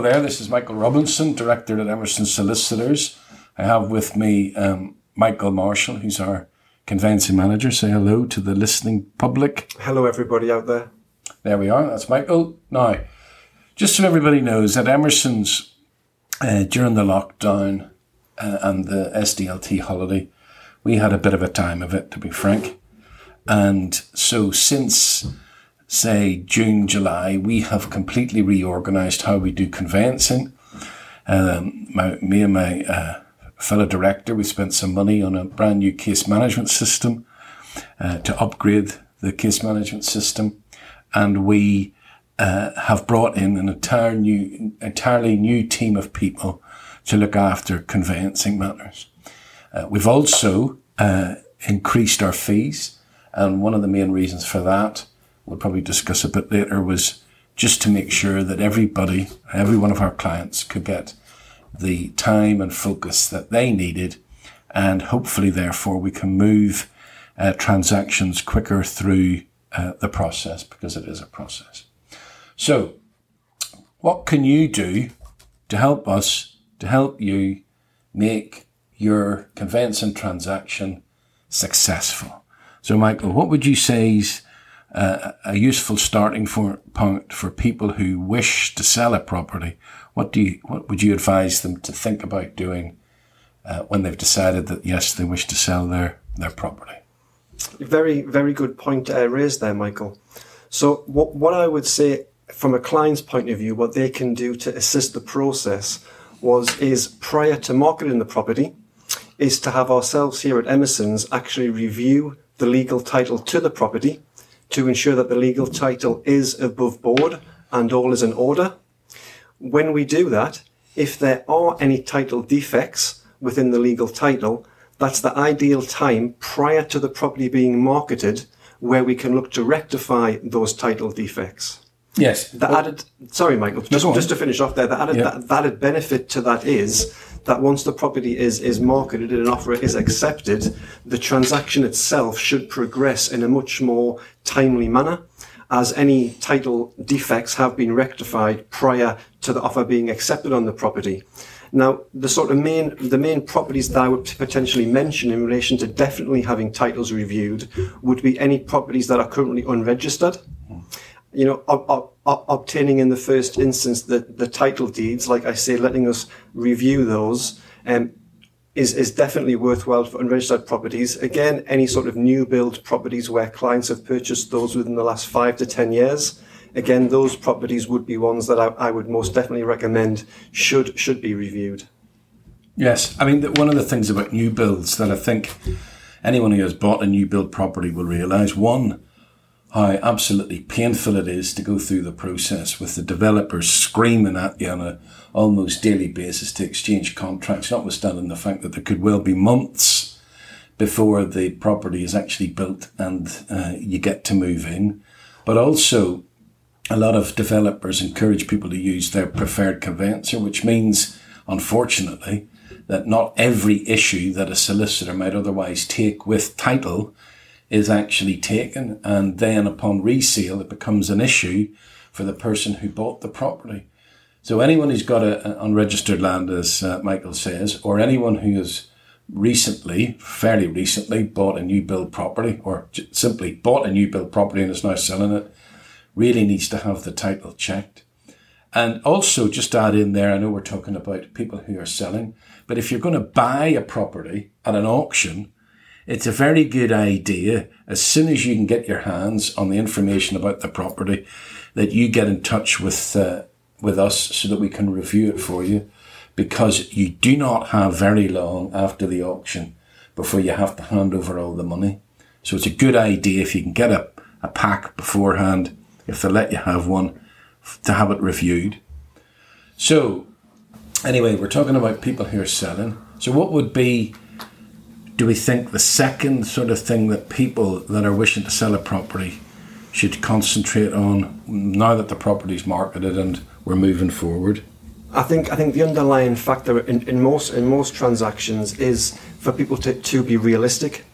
there. This is Michael Robinson, Director at Emerson Solicitors. I have with me um, Michael Marshall, who's our conveyancing manager. Say hello to the listening public. Hello, everybody out there. There we are. That's Michael. Now, just so everybody knows that Emerson's uh, during the lockdown uh, and the SDLT holiday, we had a bit of a time of it, to be frank. And so since say June, July, we have completely reorganized how we do conveyancing. Um, my, me and my uh, fellow director, we spent some money on a brand new case management system uh, to upgrade the case management system, and we uh, have brought in an entire new, entirely new team of people to look after conveyancing matters. Uh, we've also uh, increased our fees, and one of the main reasons for that we'll probably discuss a bit later, was just to make sure that everybody, every one of our clients could get the time and focus that they needed. And hopefully, therefore, we can move uh, transactions quicker through uh, the process because it is a process. So, what can you do to help us, to help you make your conveyancing transaction successful? So, Michael, what would you say is a useful starting for, point for people who wish to sell a property. What do you, what would you advise them to think about doing uh, when they've decided that yes, they wish to sell their, their property? Very, very good point uh, raised there, Michael. So what, what I would say from a client's point of view, what they can do to assist the process was, is prior to marketing the property, is to have ourselves here at Emerson's actually review the legal title to the property to ensure that the legal title is above board and all is in order. When we do that, if there are any title defects within the legal title, that's the ideal time prior to the property being marketed where we can look to rectify those title defects. Yes. The added, sorry, Michael, just, just to finish off there, the added, yeah. the added benefit to that is that once the property is, is marketed and an offer is accepted, the transaction itself should progress in a much more timely manner as any title defects have been rectified prior to the offer being accepted on the property. Now, the sort of main, the main properties that I would potentially mention in relation to definitely having titles reviewed would be any properties that are currently unregistered. You know, ob- ob- obtaining in the first instance the, the title deeds, like I say, letting us review those, um, is, is definitely worthwhile for unregistered properties. Again, any sort of new build properties where clients have purchased those within the last five to 10 years. Again, those properties would be ones that I, I would most definitely recommend should, should be reviewed. Yes. I mean, one of the things about new builds that I think anyone who has bought a new build property will realize one, how absolutely painful it is to go through the process with the developers screaming at you on a almost daily basis to exchange contracts, notwithstanding the fact that there could well be months before the property is actually built and uh, you get to move in. But also, a lot of developers encourage people to use their preferred conveyancer, which means, unfortunately, that not every issue that a solicitor might otherwise take with title is actually taken, and then upon resale, it becomes an issue for the person who bought the property. So anyone who's got an unregistered land, as uh, Michael says, or anyone who has recently, fairly recently, bought a new build property, or j- simply bought a new build property and is now selling it, really needs to have the title checked. And also, just add in there, I know we're talking about people who are selling, but if you're going to buy a property at an auction, it's a very good idea as soon as you can get your hands on the information about the property that you get in touch with uh, with us so that we can review it for you because you do not have very long after the auction before you have to hand over all the money. So it's a good idea if you can get a, a pack beforehand, if they let you have one, to have it reviewed. So anyway, we're talking about people who are selling. So what would be do we think the second sort of thing that people that are wishing to sell a property should concentrate on now that the property's marketed and we're moving forward? I think I think the underlying factor in, in most in most transactions is for people to, to be realistic.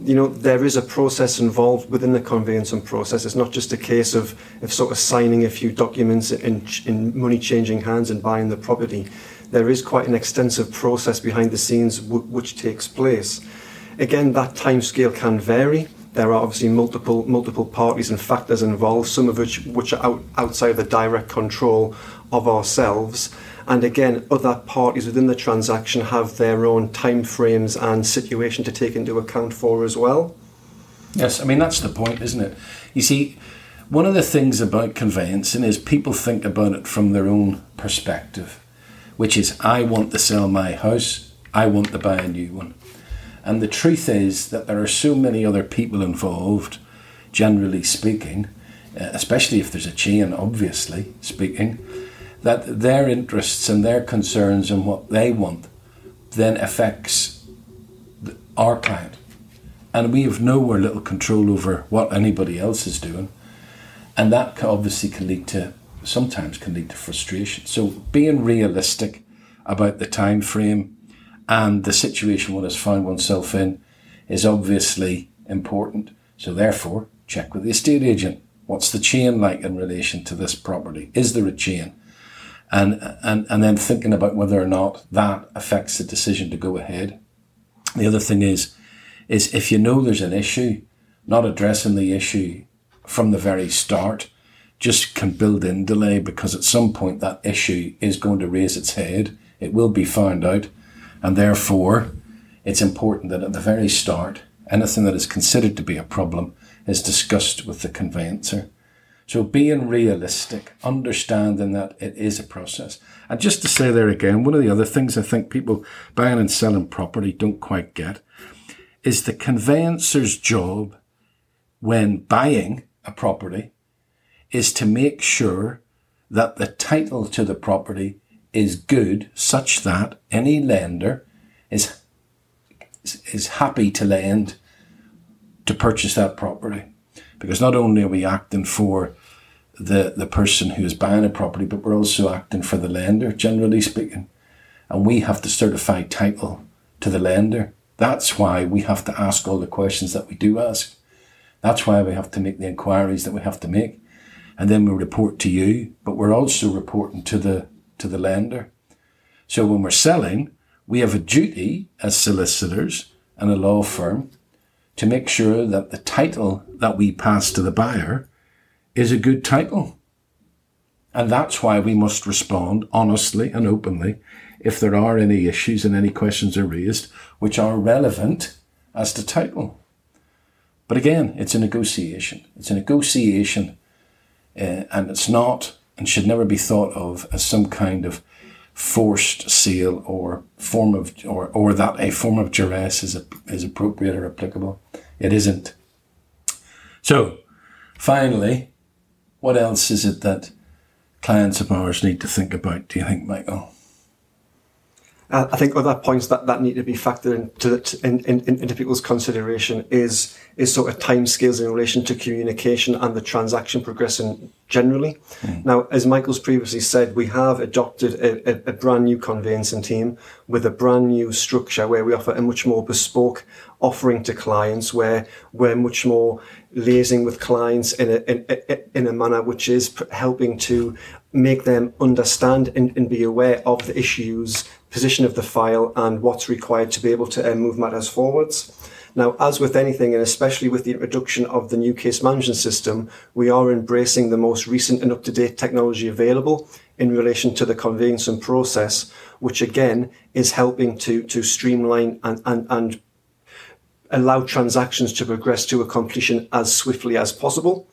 you know, there is a process involved within the conveyancing process. It's not just a case of, of sort of signing a few documents in, in money changing hands and buying the property. There is quite an extensive process behind the scenes w- which takes place. Again, that time scale can vary. There are obviously multiple multiple parties and factors involved, some of which which are out, outside the direct control of ourselves. And again, other parties within the transaction have their own time frames and situation to take into account for as well. Yes, I mean that's the point, isn't it? You see, one of the things about conveyancing is people think about it from their own perspective, which is I want to sell my house, I want to buy a new one. And the truth is that there are so many other people involved, generally speaking, uh, especially if there's a chain, obviously speaking, that their interests and their concerns and what they want then affects our client. And we have nowhere little control over what anybody else is doing. And that obviously can lead to, sometimes can lead to frustration. So being realistic about the time frame and the situation one has found oneself in is obviously important. So therefore, check with the estate agent. What's the chain like in relation to this property? Is there a chain? and, and, and then thinking about whether or not that affects the decision to go ahead. The other thing is, is if you know there's an issue, not addressing the issue from the very start just can build in delay because at some point that issue is going to raise its head. It will be found out. And therefore, it's important that at the very start, anything that is considered to be a problem is discussed with the conveyancer. So being realistic, understanding that it is a process. And just to say there again, one of the other things I think people buying and selling property don't quite get is the conveyancer's job when buying a property is to make sure that the title to the property is good such that any lender is is happy to lend to purchase that property because not only are we acting for the, the person who is buying a property, but we're also acting for the lender, generally speaking. And we have to certify title to the lender. That's why we have to ask all the questions that we do ask. That's why we have to make the inquiries that we have to make. And then we report to you, but we're also reporting to the, to the lender. So when we're selling, we have a duty as solicitors and a law firm to make sure that the title that we pass to the buyer is a good title. And that's why we must respond honestly and openly if there are any issues and any questions are raised which are relevant as to title. But again, it's a negotiation. It's a negotiation, uh, and it's not and should never be thought of as some kind of forced sale or form of or or that a form of duress is a, is appropriate or applicable. It isn't. So, finally, what else is it that clients of ours need to think about? Do you think, Michael? I think other points that, that need to be factored into in, in, into people's consideration is is sort of timescales in relation to communication and the transaction progressing generally. Mm. Now, as Michael's previously said, we have adopted a, a, a, brand new conveyancing team with a brand new structure where we offer a much more bespoke offering to clients, where we're much more liaising with clients in a in, in a manner which is helping to make them understand and, and be aware of the issues position of the file and what's required to be able to uh, move matters forwards. Now, as with anything, and especially with the introduction of the new case management system, we are embracing the most recent and up-to-date technology available in relation to the conveyancing process, which again is helping to, to streamline and, and, and allow transactions to progress to a completion as swiftly as possible.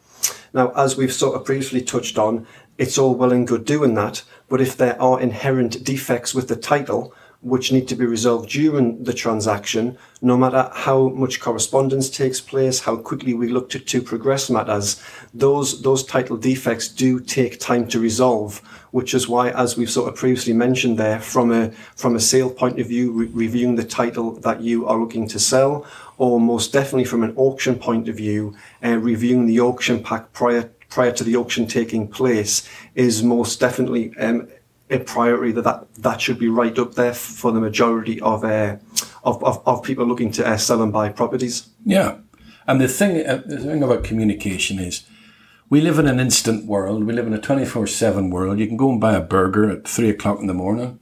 Now, as we've sort of previously touched on, it's all well and good doing that, but if there are inherent defects with the title, which need to be resolved during the transaction, no matter how much correspondence takes place, how quickly we look to, to progress matters, those, those title defects do take time to resolve, which is why, as we've sort of previously mentioned there, from a, from a sale point of view, re- reviewing the title that you are looking to sell, or most definitely from an auction point of view, uh, reviewing the auction pack prior prior to the auction taking place is most definitely um, a priority that, that that should be right up there for the majority of uh, of, of, of people looking to uh, sell and buy properties. Yeah. And the thing, uh, the thing about communication is we live in an instant world. We live in a 24 7 world. You can go and buy a burger at three o'clock in the morning.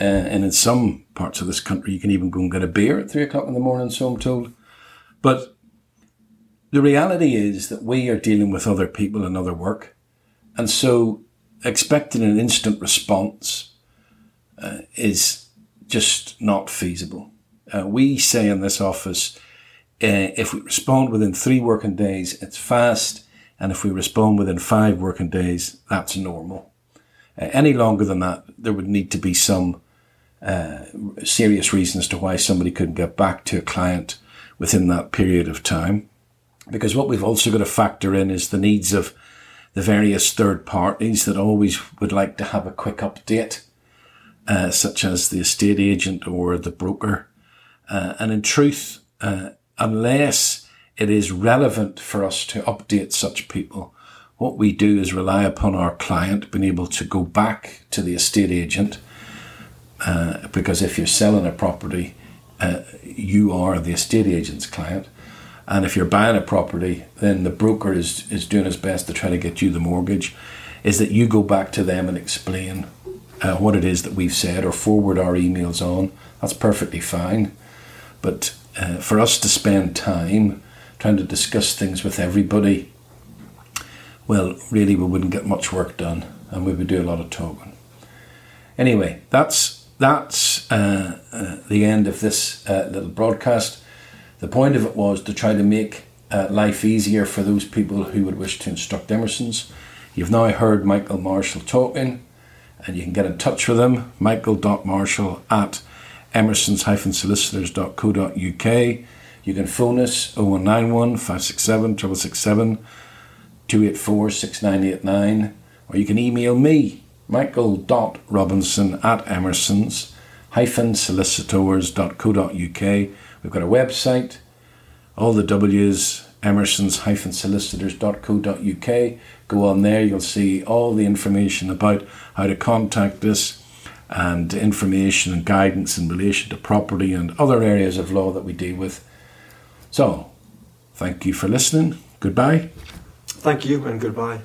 Uh, and in some parts of this country, you can even go and get a beer at three o'clock in the morning, so I'm told. But the reality is that we are dealing with other people and other work. And so expecting an instant response uh, is just not feasible. Uh, we say in this office, uh, if we respond within three working days, it's fast. And if we respond within five working days, that's normal. Uh, any longer than that, there would need to be some uh, serious reasons to why somebody couldn't get back to a client within that period of time. Because what we've also got to factor in is the needs of the various third parties that always would like to have a quick update, uh, such as the estate agent or the broker. Uh, and in truth, uh, unless it is relevant for us to update such people, what we do is rely upon our client being able to go back to the estate agent. Uh, because if you're selling a property, uh, you are the estate agent's client. And if you're buying a property, then the broker is, is doing his best to try to get you the mortgage. Is that you go back to them and explain uh, what it is that we've said or forward our emails on. That's perfectly fine. But uh, for us to spend time trying to discuss things with everybody, well, really, we wouldn't get much work done and we would do a lot of talking. Anyway, that's that's uh, uh the end of this uh, little broadcast. The point of it was to try to make uh, life easier for those people who would wish to instruct Emerson's. You've now heard Michael Marshall talking, and you can get in touch with him, michael.marshall at emersons-solicitors.co.uk. You can phone us 0191 567 667 284 6989, or you can email me, michael.robinson at emersons-solicitors.co.uk We've got a website, all the W's, emersons-solicitors.co.uk. Go on there, you'll see all the information about how to contact us and information and guidance in relation to property and other areas of law that we deal with. So, thank you for listening. Goodbye. Thank you and goodbye.